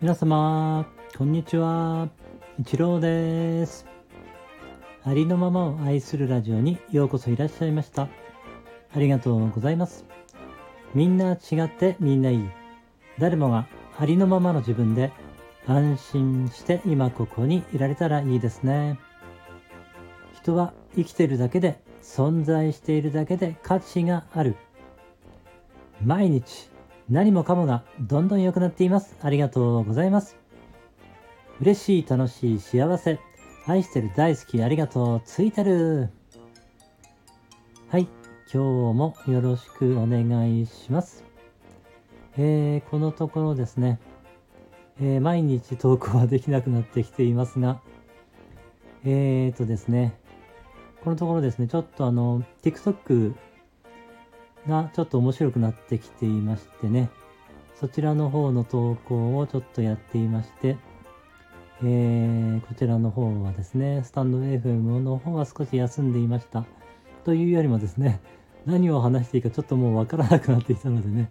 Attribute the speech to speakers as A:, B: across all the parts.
A: 皆様、こんにちは。一郎です。ありのままを愛するラジオにようこそいらっしゃいました。ありがとうございます。みんな違ってみんないい。誰もがありのままの自分で安心して今ここにいられたらいいですね。人は生きてるだけで存在しているだけで価値がある。毎日何もかもがどんどん良くなっています。ありがとうございます。嬉しい、楽しい、幸せ。愛してる、大好き、ありがとう、ついてる。はい。今日もよろしくお願いします。えー、このところですね、えー、毎日投稿はできなくなってきていますが、えーとですね、このところですね、ちょっとあの、TikTok がちょっと面白くなってきていましてね、そちらの方の投稿をちょっとやっていまして、えー、こちらの方はですね、スタンド FM の方は少し休んでいました。というよりもですね、何を話していいかちょっともうわからなくなってきたのでね、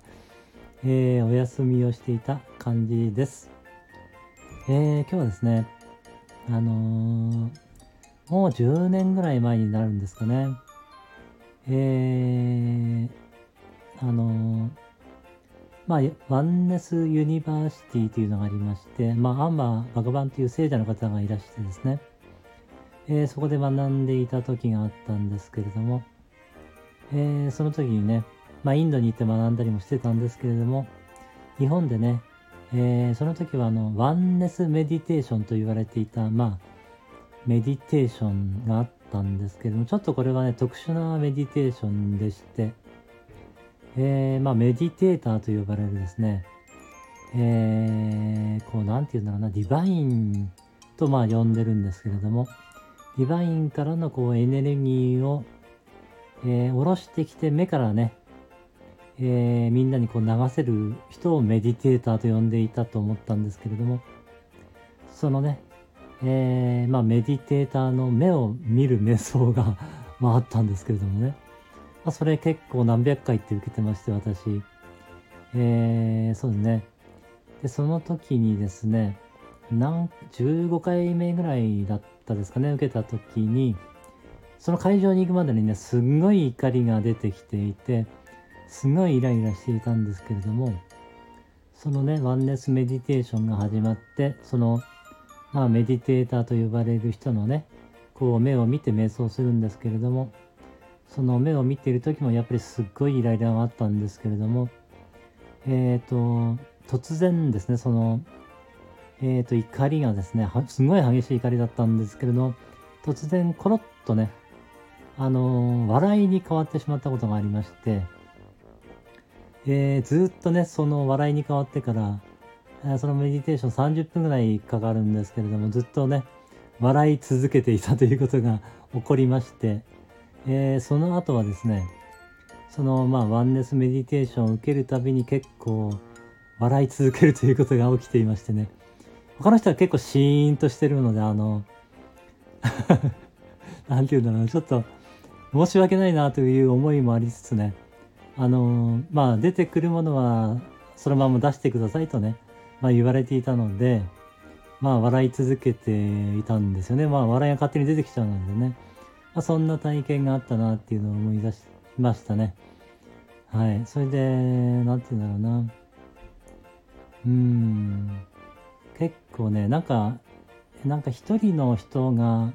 A: えー、お休みをしていた感じです。えー、今日はですね、あのー、もう10年ぐらい前になるんですかね。えー、あの、まあ、 Oneness University というのがありまして、まあ、アンマ・バガヴァンという聖者の方がいらしてですね、えー、そこで学んでいた時があったんですけれども、えー、その時にね、まあ、インドに行って学んだりもしてたんですけれども、日本でね、えー、その時はあの、 Oneness Meditation と言われていた、まあ、メディテーションがあったんですけども、ちょっとこれはね、特殊なメディテーションでして、えー、まあ、メディテーターと呼ばれるですね、えー、こう、なんて言うんだろうな、ディバインとまあ呼んでるんですけれども、ディバインからのこうエネルギーをえー、下ろしてきて目からね、えー、みんなにこう流せる人をメディテーターと呼んでいたと思ったんですけれども、そのね、えー、まあメディテーターの目を見る瞑想が まああったんですけれどもね、まあ、それ結構何百回って受けてまして、私。えー、そうですね。で、その時にですね、何、15回目ぐらいだったですかね、受けた時に、その会場に行くまでにね、すんごい怒りが出てきていて、すごいイライラしていたんですけれども、そのね、ワンネスメディテーションが始まって、その、まあ、メディテーターと呼ばれる人のね、こう、目を見て瞑想するんですけれども、その目を見ている時もやっぱりすっごいイライラがあったんですけれども、えっ、ー、と、突然ですね、その、えっ、ー、と、怒りがですね、すごい激しい怒りだったんですけれど、突然コロッとね、あの笑いに変わってしまったことがありまして、えー、ずっとね、その笑いに変わってから、えそのメディテーション30分ぐらいかかるんですけれども、ずっとね、笑い続けていたということが 起こりまして、えー、その後はですね、そのまあワンネスメディテーションを受けるたびに結構笑い続けるということが起きていましてね、他の人は結構シーンとしてるので、あの、なんて言うんだろう、ちょっと申し訳ないなという思いもありつつね、あのまあ出てくるものはそのまま出してくださいとね、まあ言われていたので、まあ笑い続けていたんですよね。まあ笑いが勝手に出てきちゃうのでね、まあ、そんな体験があったなっていうのを思い出しましたね。はい。それで、なんて言うんだろうな。うーん。結構ね、なんか、なんか一人の人が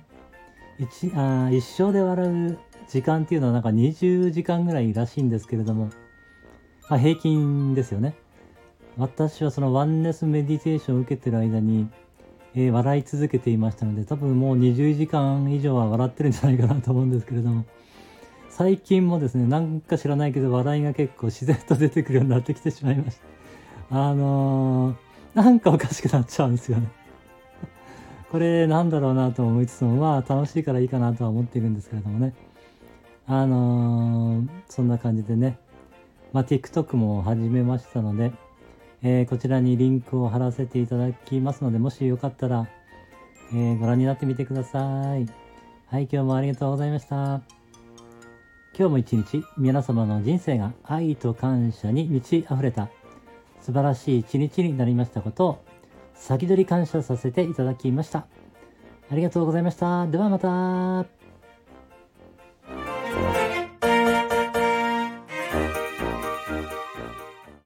A: 一あ一生で笑う時間っていうのはなんか20時間ぐらいらしいんですけれども、まあ、平均ですよね。私はそのワンネスメディテーションを受けてる間に、えー、笑い続けていましたので、多分もう20時間以上は笑ってるんじゃないかなと思うんですけれども、最近もですね、なんか知らないけど笑いが結構自然と出てくるようになってきてしまいました。あのー、なんかおかしくなっちゃうんですよね。これなんだろうなと思いつつも、まあ楽しいからいいかなとは思っているんですけれどもね。あのー、そんな感じでね、まあ、TikTok も始めましたので、えー、こちらにリンクを貼らせていただきますので、もしよかったら、えー、ご覧になってみてください。はい、今日もありがとうございました。今日も一日皆様の人生が愛と感謝に満ち溢れた素晴らしい一日になりましたことを先取り感謝させていただきました。ありがとうございました。ではまた。